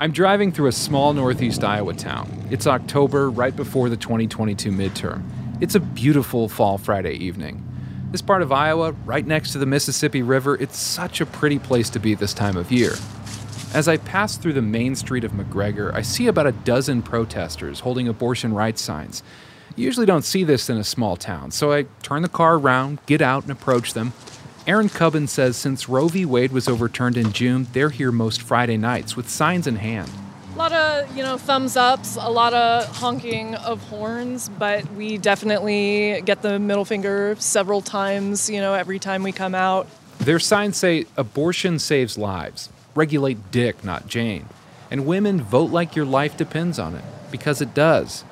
I'm driving through a small northeast Iowa town. It's October, right before the 2022 midterm. It's a beautiful fall Friday evening. This part of Iowa, right next to the Mississippi River, it's such a pretty place to be this time of year. As I pass through the main street of McGregor, I see about a dozen protesters holding abortion rights signs. You usually don't see this in a small town, so I turn the car around, get out, and approach them. Aaron Cubbin says since Roe v. Wade was overturned in June, they're here most Friday nights with signs in hand. A lot of, you know, thumbs ups, a lot of honking of horns, but we definitely get the middle finger several times, you know, every time we come out. Their signs say abortion saves lives, regulate Dick, not Jane, and women vote like your life depends on it, because it does.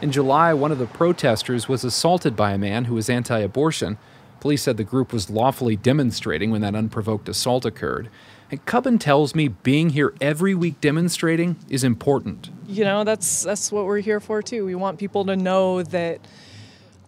In July, one of the protesters was assaulted by a man who was anti abortion. Police said the group was lawfully demonstrating when that unprovoked assault occurred. And Cubbin tells me being here every week demonstrating is important. You know, that's that's what we're here for too. We want people to know that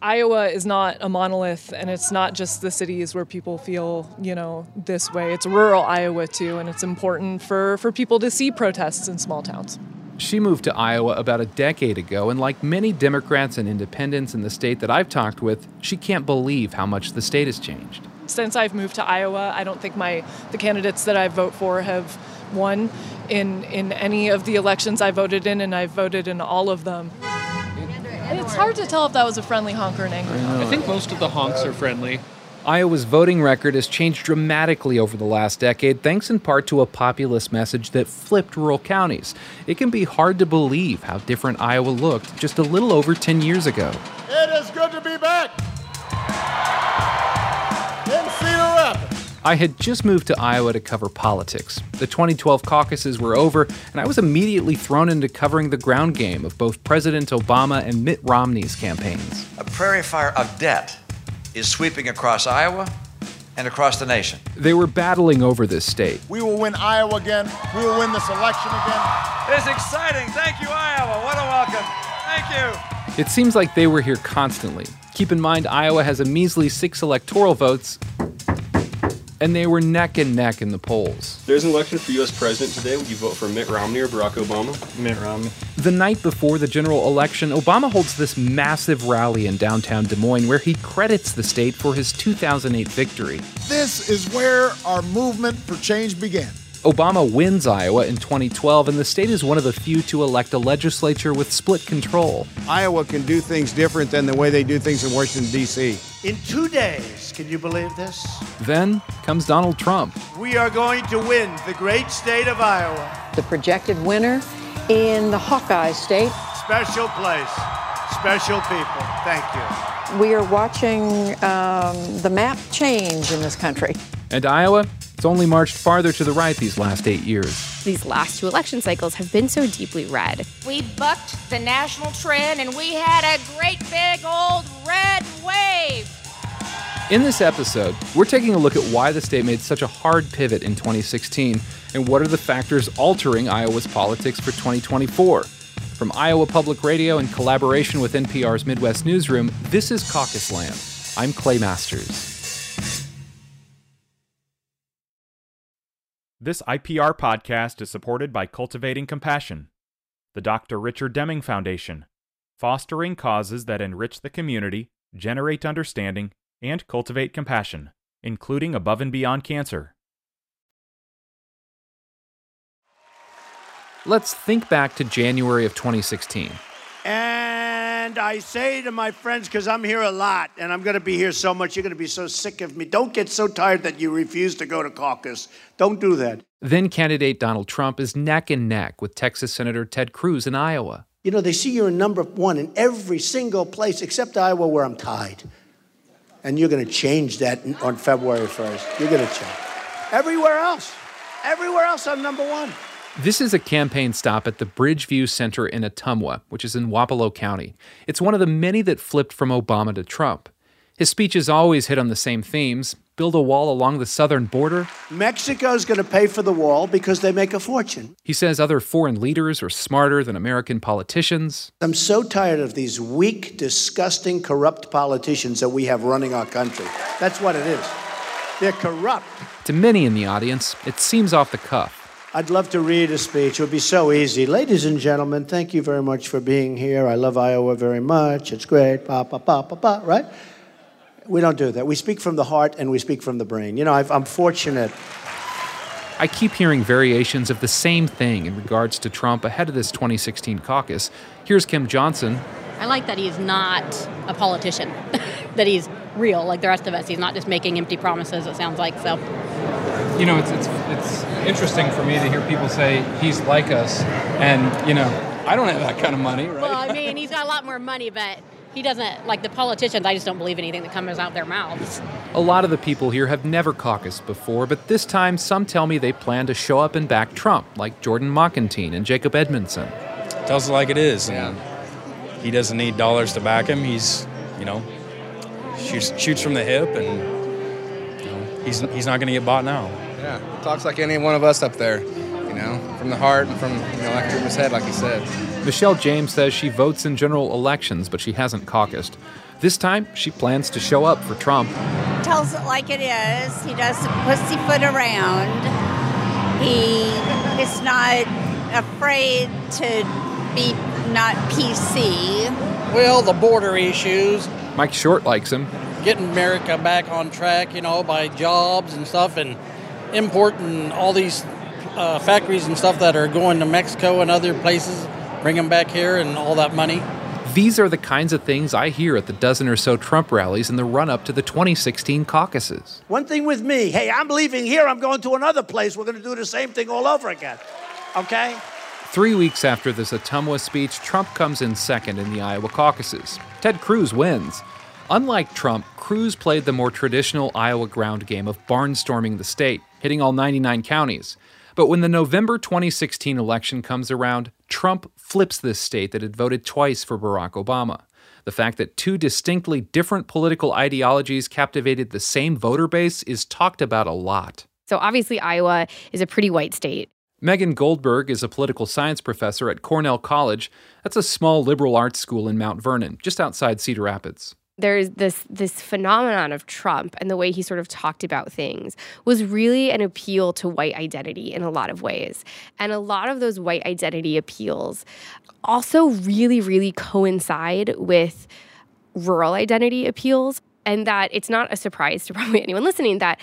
Iowa is not a monolith and it's not just the cities where people feel, you know, this way. It's rural Iowa too and it's important for for people to see protests in small towns. She moved to Iowa about a decade ago, and like many Democrats and independents in the state that I've talked with, she can't believe how much the state has changed. Since I've moved to Iowa, I don't think my the candidates that I vote for have won in in any of the elections I voted in, and I've voted in all of them. It's hard to tell if that was a friendly honk or an angry honk. I think most of the honks are friendly. Iowa's voting record has changed dramatically over the last decade, thanks in part to a populist message that flipped rural counties. It can be hard to believe how different Iowa looked just a little over 10 years ago. It is good to be back in Cedar Rapids. I had just moved to Iowa to cover politics. The 2012 caucuses were over, and I was immediately thrown into covering the ground game of both President Obama and Mitt Romney's campaigns. A prairie fire of debt is sweeping across Iowa and across the nation. They were battling over this state. We will win Iowa again. We will win this election again. It's exciting. Thank you, Iowa. What a welcome. Thank you. It seems like they were here constantly. Keep in mind, Iowa has a measly six electoral votes, and they were neck and neck in the polls. There's an election for U.S. president today. Would you vote for Mitt Romney or Barack Obama? Mitt Romney. The night before the general election, Obama holds this massive rally in downtown Des Moines where he credits the state for his 2008 victory. This is where our movement for change began. Obama wins Iowa in 2012, and the state is one of the few to elect a legislature with split control. Iowa can do things different than the way they do things in Washington, D.C. In two days, can you believe this? Then comes Donald Trump. We are going to win the great state of Iowa. The projected winner in the Hawkeye state. Special place, special people. Thank you. We are watching um, the map change in this country. And Iowa, it's only marched farther to the right these last eight years. These last two election cycles have been so deeply red. We bucked the national trend and we had a great big old red wave. In this episode, we're taking a look at why the state made such a hard pivot in 2016 and what are the factors altering Iowa's politics for 2024. From Iowa Public Radio in collaboration with NPR's Midwest Newsroom, this is Caucus Land. I'm Clay Masters. This IPR podcast is supported by Cultivating Compassion, the Dr. Richard Deming Foundation, fostering causes that enrich the community, generate understanding, and cultivate compassion, including above and beyond cancer. Let's think back to January of 2016. And I say to my friends, because I'm here a lot and I'm going to be here so much, you're going to be so sick of me. Don't get so tired that you refuse to go to caucus. Don't do that. Then candidate Donald Trump is neck and neck with Texas Senator Ted Cruz in Iowa. You know, they see you're in number one in every single place except Iowa, where I'm tied. And you're going to change that on February 1st. You're going to change. Everywhere else, everywhere else, I'm number one. This is a campaign stop at the Bridgeview Center in Ottumwa, which is in Wapello County. It's one of the many that flipped from Obama to Trump. His speeches always hit on the same themes build a wall along the southern border. Mexico's going to pay for the wall because they make a fortune. He says other foreign leaders are smarter than American politicians. I'm so tired of these weak, disgusting, corrupt politicians that we have running our country. That's what it is. They're corrupt. To many in the audience, it seems off the cuff. I'd love to read a speech. It would be so easy. Ladies and gentlemen, thank you very much for being here. I love Iowa very much. It's great. Pa, pa, pa, pa, pa, right? We don't do that. We speak from the heart and we speak from the brain. You know, I've, I'm fortunate. I keep hearing variations of the same thing in regards to Trump ahead of this 2016 caucus. Here's Kim Johnson. I like that he's not a politician, that he's real like the rest of us. He's not just making empty promises, it sounds like. So, you know, it's, it's, it's interesting for me to hear people say he's like us, and, you know, I don't have that kind of money, right? Well, I mean, he's got a lot more money, but he doesn't, like the politicians, I just don't believe anything that comes out their mouths. A lot of the people here have never caucused before, but this time some tell me they plan to show up and back Trump, like Jordan Mockentine and Jacob Edmondson. Tells it like it is. And he doesn't need dollars to back him. He's, you know, shoots, shoots from the hip, and you know, he's, he's not going to get bought now. Yeah, talks like any one of us up there, you know, from the heart and from, you know, like from his head, like he said. Michelle James says she votes in general elections, but she hasn't caucused. This time, she plans to show up for Trump. Tells it like it is. He doesn't pussyfoot around. He is not afraid to be not PC. Well, the border issues, Mike Short likes him. getting America back on track, you know, by jobs and stuff, and importing all these uh, factories and stuff that are going to Mexico and other places, bring them back here and all that money. These are the kinds of things I hear at the dozen or so Trump rallies in the run up to the 2016 caucuses. One thing with me hey, I'm leaving here, I'm going to another place. We're going to do the same thing all over again. Okay? Three weeks after this Ottumwa speech, Trump comes in second in the Iowa caucuses. Ted Cruz wins. Unlike Trump, Cruz played the more traditional Iowa ground game of barnstorming the state, hitting all 99 counties. But when the November 2016 election comes around, Trump flips this state that had voted twice for Barack Obama. The fact that two distinctly different political ideologies captivated the same voter base is talked about a lot. So obviously, Iowa is a pretty white state. Megan Goldberg is a political science professor at Cornell College. That's a small liberal arts school in Mount Vernon, just outside Cedar Rapids there's this this phenomenon of Trump and the way he sort of talked about things was really an appeal to white identity in a lot of ways. And a lot of those white identity appeals also really really coincide with rural identity appeals and that it's not a surprise to probably anyone listening that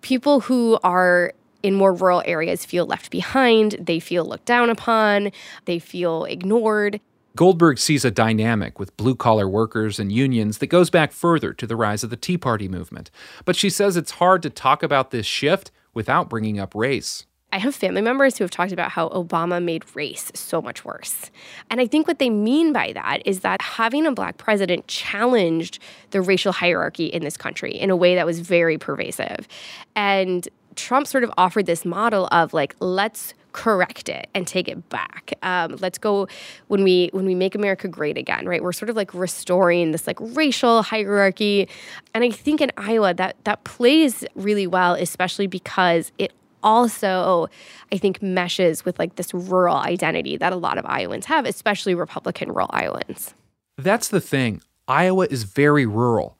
people who are in more rural areas feel left behind, they feel looked down upon, they feel ignored. Goldberg sees a dynamic with blue collar workers and unions that goes back further to the rise of the Tea Party movement. But she says it's hard to talk about this shift without bringing up race. I have family members who have talked about how Obama made race so much worse. And I think what they mean by that is that having a black president challenged the racial hierarchy in this country in a way that was very pervasive. And Trump sort of offered this model of like, let's correct it and take it back. Um, let's go when we when we make America great again, right? We're sort of like restoring this like racial hierarchy, and I think in Iowa that that plays really well, especially because it also I think meshes with like this rural identity that a lot of Iowans have, especially Republican rural Iowans. That's the thing. Iowa is very rural.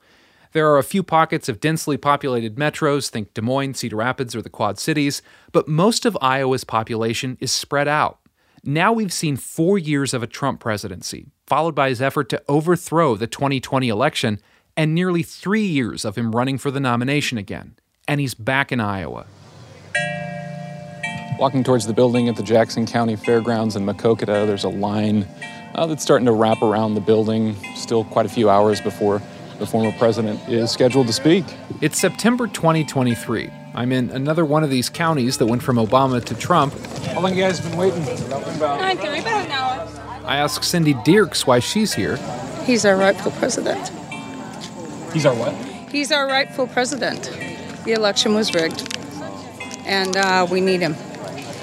There are a few pockets of densely populated metros, think Des Moines, Cedar Rapids, or the Quad Cities, but most of Iowa's population is spread out. Now we've seen four years of a Trump presidency, followed by his effort to overthrow the 2020 election, and nearly three years of him running for the nomination again. And he's back in Iowa. Walking towards the building at the Jackson County Fairgrounds in Maquoketa, there's a line uh, that's starting to wrap around the building. Still quite a few hours before the former president is scheduled to speak. It's September 2023. I'm in another one of these counties that went from Obama to Trump. How long you guys been waiting? About an hour. I ask Cindy Dierks why she's here. He's our rightful president. He's our what? He's our rightful president. The election was rigged, and uh, we need him.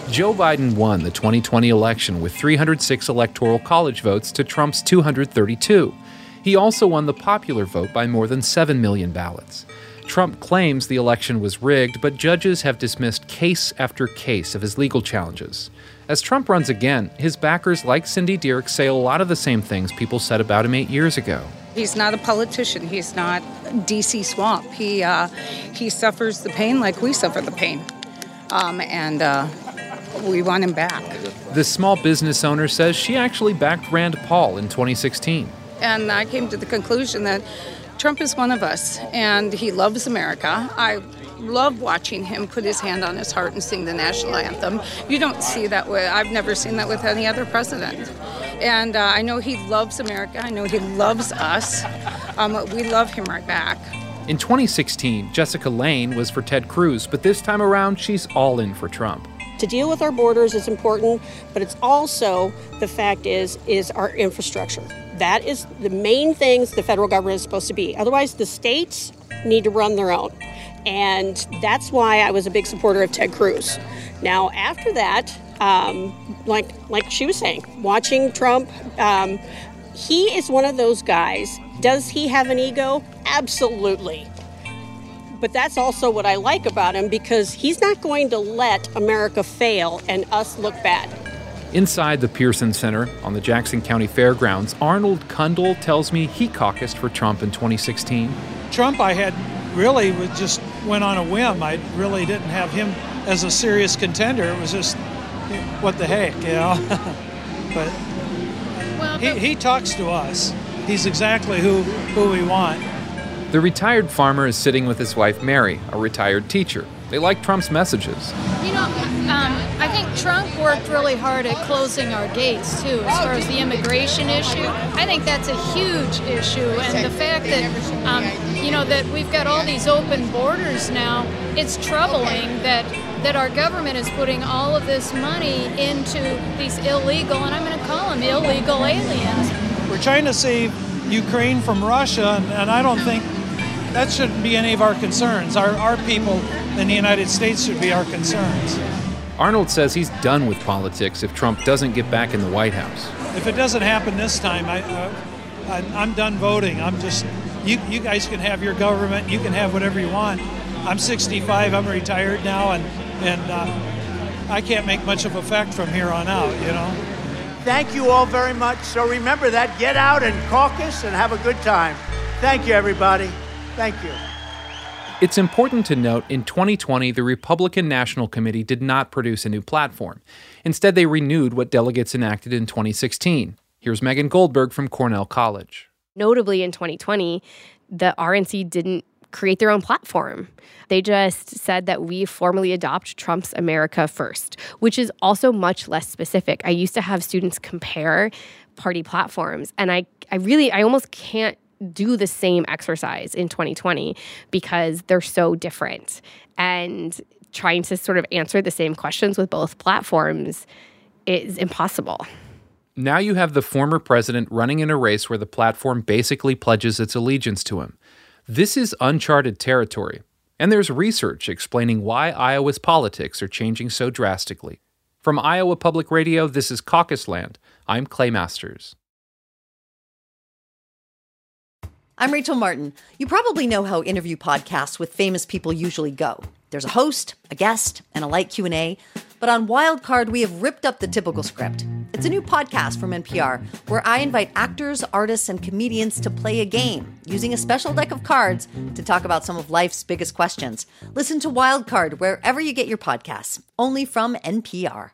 Joe Biden won the 2020 election with 306 electoral college votes to Trump's 232. He also won the popular vote by more than 7 million ballots. Trump claims the election was rigged, but judges have dismissed case after case of his legal challenges. As Trump runs again, his backers like Cindy Dierks say a lot of the same things people said about him eight years ago. He's not a politician. He's not DC swamp. He uh, he suffers the pain like we suffer the pain, um, and uh, we want him back. This small business owner says she actually backed Rand Paul in 2016. And I came to the conclusion that Trump is one of us and he loves America. I love watching him put his hand on his heart and sing the national anthem. You don't see that with, I've never seen that with any other president. And uh, I know he loves America. I know he loves us. Um, we love him right back. In 2016, Jessica Lane was for Ted Cruz, but this time around, she's all in for Trump. To deal with our borders is important, but it's also the fact is is our infrastructure. That is the main things the federal government is supposed to be. Otherwise, the states need to run their own. And that's why I was a big supporter of Ted Cruz. Now, after that, um, like like she was saying, watching Trump, um, he is one of those guys. Does he have an ego? Absolutely. But that's also what I like about him because he's not going to let America fail and us look bad. Inside the Pearson Center on the Jackson County Fairgrounds, Arnold Kundal tells me he caucused for Trump in 2016. Trump, I had really was just went on a whim. I really didn't have him as a serious contender. It was just, what the heck, you know? but Well, he, he talks to us. He's exactly who, who we want. The retired farmer is sitting with his wife Mary, a retired teacher. They like Trump's messages. You know, um, I think Trump worked really hard at closing our gates too, as far as the immigration issue. I think that's a huge issue, and the fact that um, you know that we've got all these open borders now, it's troubling that that our government is putting all of this money into these illegal, and I'm going to call them illegal aliens. We're trying to save Ukraine from Russia, and, and I don't think that shouldn't be any of our concerns. Our, our people in the United States should be our concerns. Arnold says he's done with politics if Trump doesn't get back in the White House. If it doesn't happen this time, I, uh, I, I'm done voting. I'm just, you, you guys can have your government, you can have whatever you want. I'm 65, I'm retired now, and, and uh, I can't make much of an effect from here on out, you know? Thank you all very much. So remember that. Get out and caucus and have a good time. Thank you, everybody. Thank you. It's important to note in 2020, the Republican National Committee did not produce a new platform. Instead, they renewed what delegates enacted in 2016. Here's Megan Goldberg from Cornell College. Notably, in 2020, the RNC didn't create their own platform. They just said that we formally adopt Trump's America first, which is also much less specific. I used to have students compare party platforms, and I, I really, I almost can't do the same exercise in 2020 because they're so different. And trying to sort of answer the same questions with both platforms is impossible. Now you have the former president running in a race where the platform basically pledges its allegiance to him. This is uncharted territory, and there's research explaining why Iowa's politics are changing so drastically. From Iowa Public Radio, this is Caucus Land. I'm Clay Masters. I'm Rachel Martin. You probably know how interview podcasts with famous people usually go. There's a host, a guest, and a light Q&A. But on Wildcard, we have ripped up the typical script. It's a new podcast from NPR where I invite actors, artists, and comedians to play a game using a special deck of cards to talk about some of life's biggest questions. Listen to Wildcard wherever you get your podcasts, only from NPR.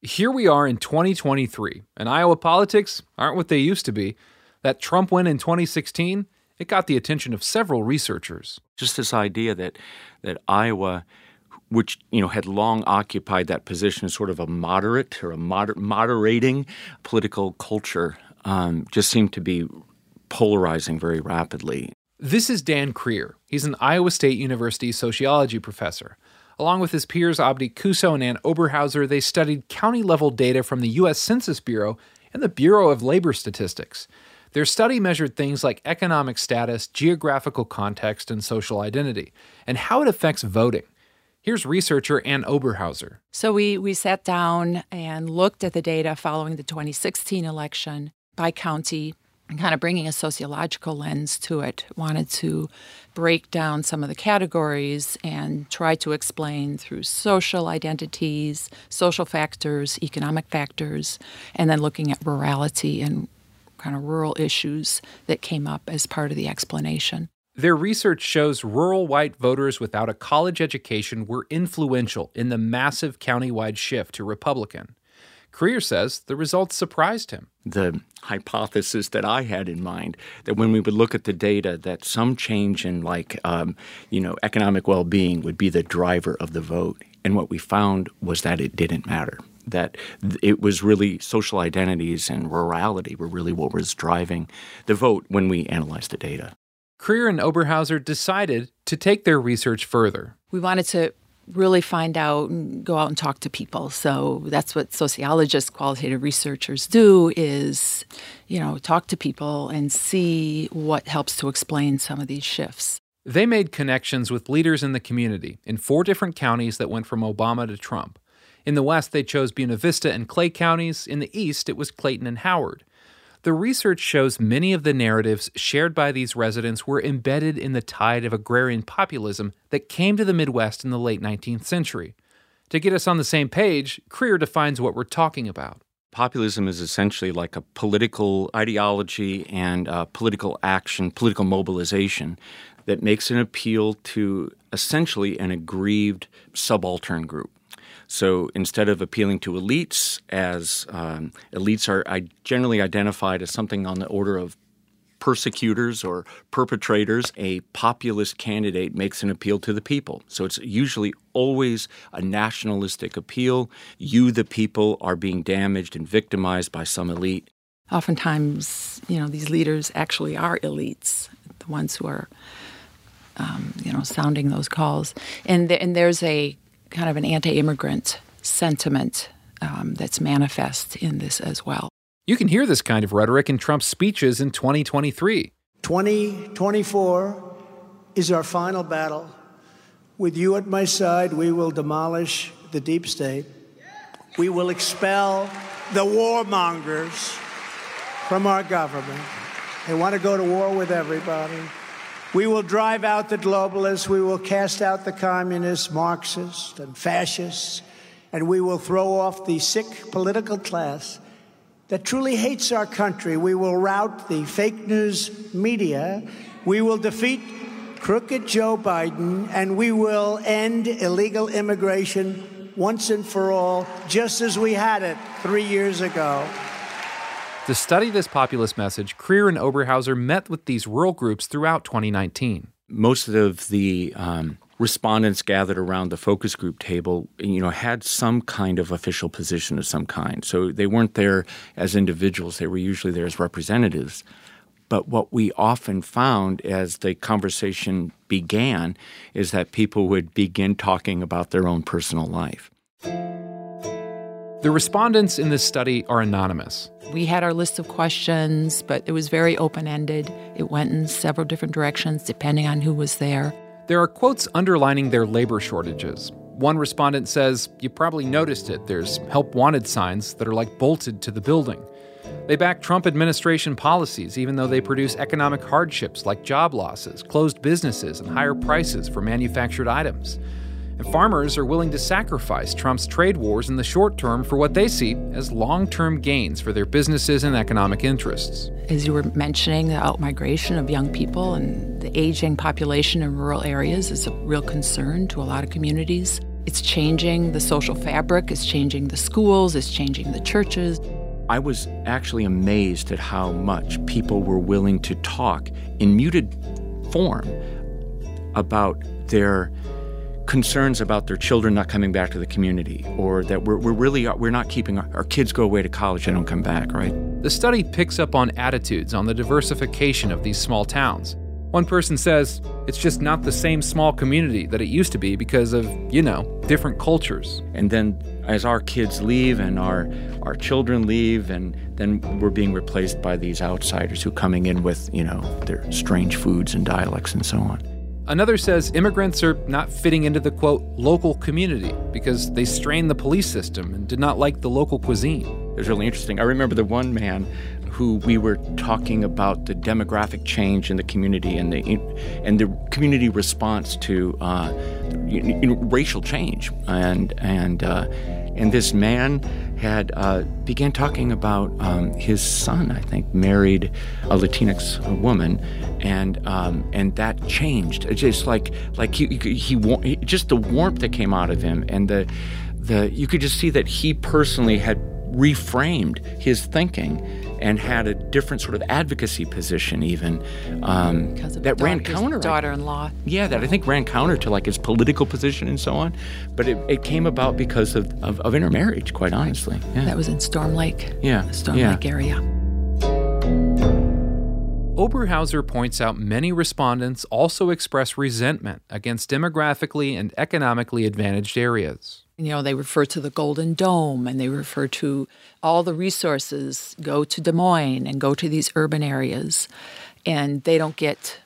Here we are in 2023, and Iowa politics aren't what they used to be. That Trump win in 2016, it got the attention of several researchers. Just this idea that that Iowa which you know had long occupied that position as sort of a moderate or a moder- moderating political culture um, just seemed to be polarizing very rapidly. This is Dan Krier. He's an Iowa State University sociology professor. Along with his peers Abdi Kusow and Ann Oberhauser, they studied county level data from the U.S. Census Bureau and the Bureau of Labor Statistics. Their study measured things like economic status, geographical context, and social identity, and how it affects voting. Here's researcher Ann Oberhauser. So we, we sat down and looked at the data following the 2016 election by county and kind of bringing a sociological lens to it. Wanted to break down some of the categories and try to explain through social identities, social factors, economic factors, and then looking at rurality and kind of rural issues that came up as part of the explanation. Their research shows rural white voters without a college education were influential in the massive countywide shift to Republican. Krier says the results surprised him. The hypothesis that I had in mind that when we would look at the data, that some change in like um, you know economic well-being would be the driver of the vote, and what we found was that it didn't matter. That it was really social identities and rurality were really what was driving the vote when we analyzed the data. Krier and Oberhauser decided to take their research further. We wanted to really find out and go out and talk to people. So that's what sociologists, qualitative researchers do is, you know, talk to people and see what helps to explain some of these shifts. They made connections with leaders in the community in four different counties that went from Obama to Trump. In the West, they chose Buena Vista and Clay counties. In the East, it was Clayton and Howard. The research shows many of the narratives shared by these residents were embedded in the tide of agrarian populism that came to the Midwest in the late 19th century. To get us on the same page, Krier defines what we're talking about. Populism is essentially like a political ideology and political action, political mobilization that makes an appeal to essentially an aggrieved subaltern group. So instead of appealing to elites, as um, elites are generally identified as something on the order of persecutors or perpetrators, a populist candidate makes an appeal to the people. So it's usually always a nationalistic appeal. You, the people, are being damaged and victimized by some elite. Oftentimes, you know, these leaders actually are elites, the ones who are, um, you know, sounding those calls. And, th- and there's a kind of an anti immigrant sentiment um, that's manifest in this as well. You can hear this kind of rhetoric in Trump's speeches in 2023. 2024 is our final battle. With you at my side, we will demolish the deep state. We will expel the warmongers from our government. They want to go to war with everybody. We will drive out the globalists. We will cast out the communists, Marxists, and fascists. And we will throw off the sick political class that truly hates our country. We will rout the fake news media. We will defeat crooked Joe Biden. And we will end illegal immigration once and for all, just as we had it three years ago. To study this populist message, Krier and Oberhauser met with these rural groups throughout 2019. Most of the um, respondents gathered around the focus group table, you know, had some kind of official position of some kind. So they weren't there as individuals; they were usually there as representatives. But what we often found as the conversation began is that people would begin talking about their own personal life. The respondents in this study are anonymous. We had our list of questions, but it was very open ended. It went in several different directions depending on who was there. There are quotes underlining their labor shortages. One respondent says, You probably noticed it. There's help wanted signs that are like bolted to the building. They back Trump administration policies, even though they produce economic hardships like job losses, closed businesses, and higher prices for manufactured items. And farmers are willing to sacrifice Trump's trade wars in the short term for what they see as long term gains for their businesses and economic interests. As you were mentioning, the outmigration of young people and the aging population in rural areas is a real concern to a lot of communities. It's changing the social fabric, it's changing the schools, it's changing the churches. I was actually amazed at how much people were willing to talk in muted form about their concerns about their children not coming back to the community or that we're, we're really we're not keeping our, our kids go away to college and don't come back right? The study picks up on attitudes on the diversification of these small towns. One person says it's just not the same small community that it used to be because of you know different cultures. And then as our kids leave and our our children leave and then we're being replaced by these outsiders who coming in with you know their strange foods and dialects and so on Another says immigrants are not fitting into the quote local community because they strained the police system and did not like the local cuisine. It was really interesting. I remember the one man who we were talking about the demographic change in the community and the and the community response to uh, you know, racial change and and uh, and this man had uh, began talking about um, his son. I think married a Latinx woman, and um, and that changed. It's just like like he, he, he just the warmth that came out of him, and the the you could just see that he personally had reframed his thinking and had a different sort of advocacy position even um, that ran counter daughter-in-law yeah that i think ran counter to like his political position and so on but it, it came about because of, of, of intermarriage quite honestly yeah. that was in storm lake yeah storm yeah. lake area Oberhauser points out many respondents also express resentment against demographically and economically advantaged areas. You know, they refer to the Golden Dome and they refer to all the resources go to Des Moines and go to these urban areas, and they don't get,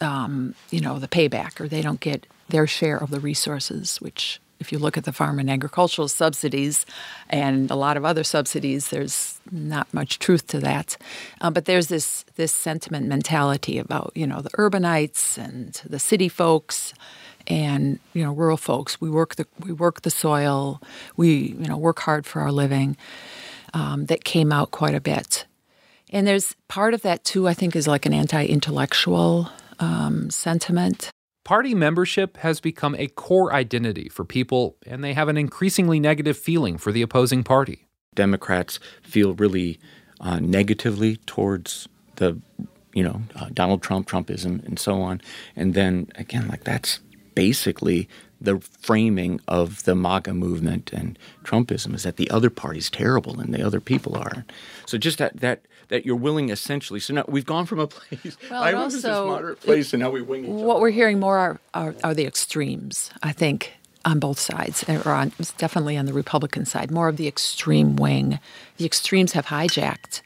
um, you know, the payback or they don't get their share of the resources, which if you look at the farm and agricultural subsidies and a lot of other subsidies, there's not much truth to that. Uh, but there's this this sentiment mentality about you know the urbanites and the city folks and you know rural folks. We work the we work the soil. We you know work hard for our living. Um, that came out quite a bit, and there's part of that too. I think is like an anti-intellectual um, sentiment Party membership has become a core identity for people, and they have an increasingly negative feeling for the opposing party. Democrats feel really uh, negatively towards the, you know, uh, Donald Trump, Trumpism, and so on. And then again, like that's basically the framing of the MAGA movement and Trumpism is that the other party's terrible and the other people are. So just that that that you're willing essentially. So now we've gone from a place. Well, I was this moderate place, and now we wing each What other. we're hearing more are, are, are the extremes. I think on both sides, eh, or on definitely on the Republican side, more of the extreme wing. The extremes have hijacked.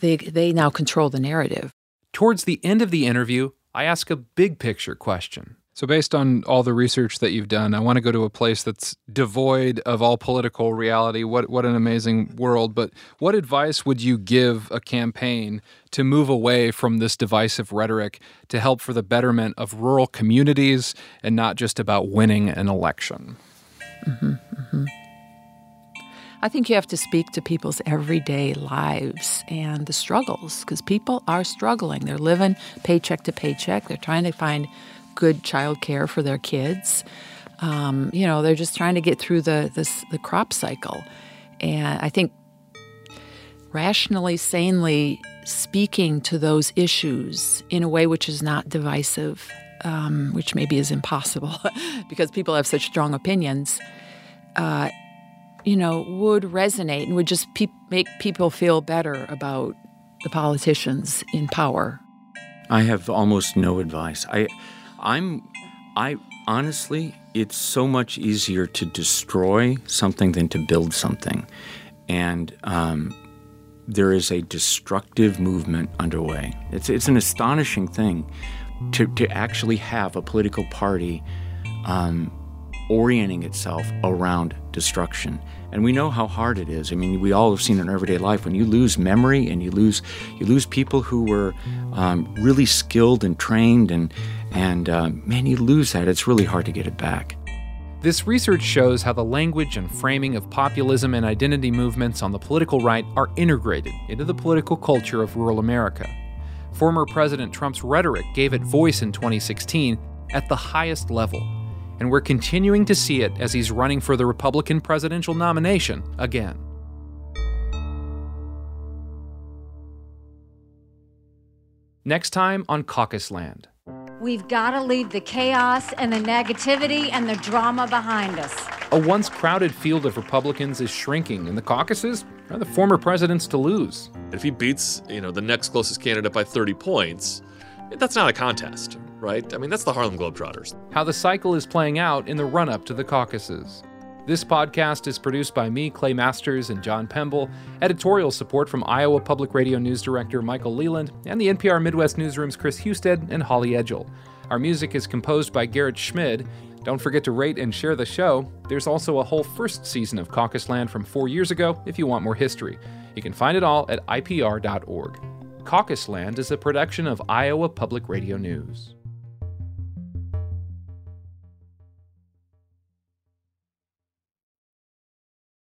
They they now control the narrative. Towards the end of the interview, I ask a big picture question. So, based on all the research that you've done, I want to go to a place that's devoid of all political reality. What what an amazing world! But what advice would you give a campaign to move away from this divisive rhetoric to help for the betterment of rural communities and not just about winning an election? Mm-hmm, mm-hmm. I think you have to speak to people's everyday lives and the struggles because people are struggling. They're living paycheck to paycheck. They're trying to find good child care for their kids. Um, you know, they're just trying to get through the this, the crop cycle, and I think rationally, sanely speaking to those issues in a way which is not divisive, um, which maybe is impossible because people have such strong opinions. Uh, you know, would resonate and would just pe- make people feel better about the politicians in power. I have almost no advice. I I'm I honestly it's so much easier to destroy something than to build something. And um, there is a destructive movement underway. It's, it's an astonishing thing to, to actually have a political party um, orienting itself around destruction. And we know how hard it is. I mean, we all have seen in everyday life when you lose memory and you lose you lose people who were um, really skilled and trained, and and uh, man, you lose that. It's really hard to get it back. This research shows how the language and framing of populism and identity movements on the political right are integrated into the political culture of rural America. Former President Trump's rhetoric gave it voice in 2016 at the highest level and we're continuing to see it as he's running for the Republican presidential nomination again. Next time on Caucus Land. We've got to leave the chaos and the negativity and the drama behind us. A once crowded field of Republicans is shrinking, and the caucuses are the former presidents to lose. If he beats, you know, the next closest candidate by 30 points, that's not a contest, right? I mean, that's the Harlem Globetrotters. How the cycle is playing out in the run up to the caucuses. This podcast is produced by me, Clay Masters, and John Pemble. Editorial support from Iowa Public Radio News Director Michael Leland and the NPR Midwest Newsroom's Chris Husted and Holly Edgell. Our music is composed by Garrett Schmid. Don't forget to rate and share the show. There's also a whole first season of Caucus Land from four years ago if you want more history. You can find it all at ipr.org. Caucus Land is a production of Iowa Public Radio News.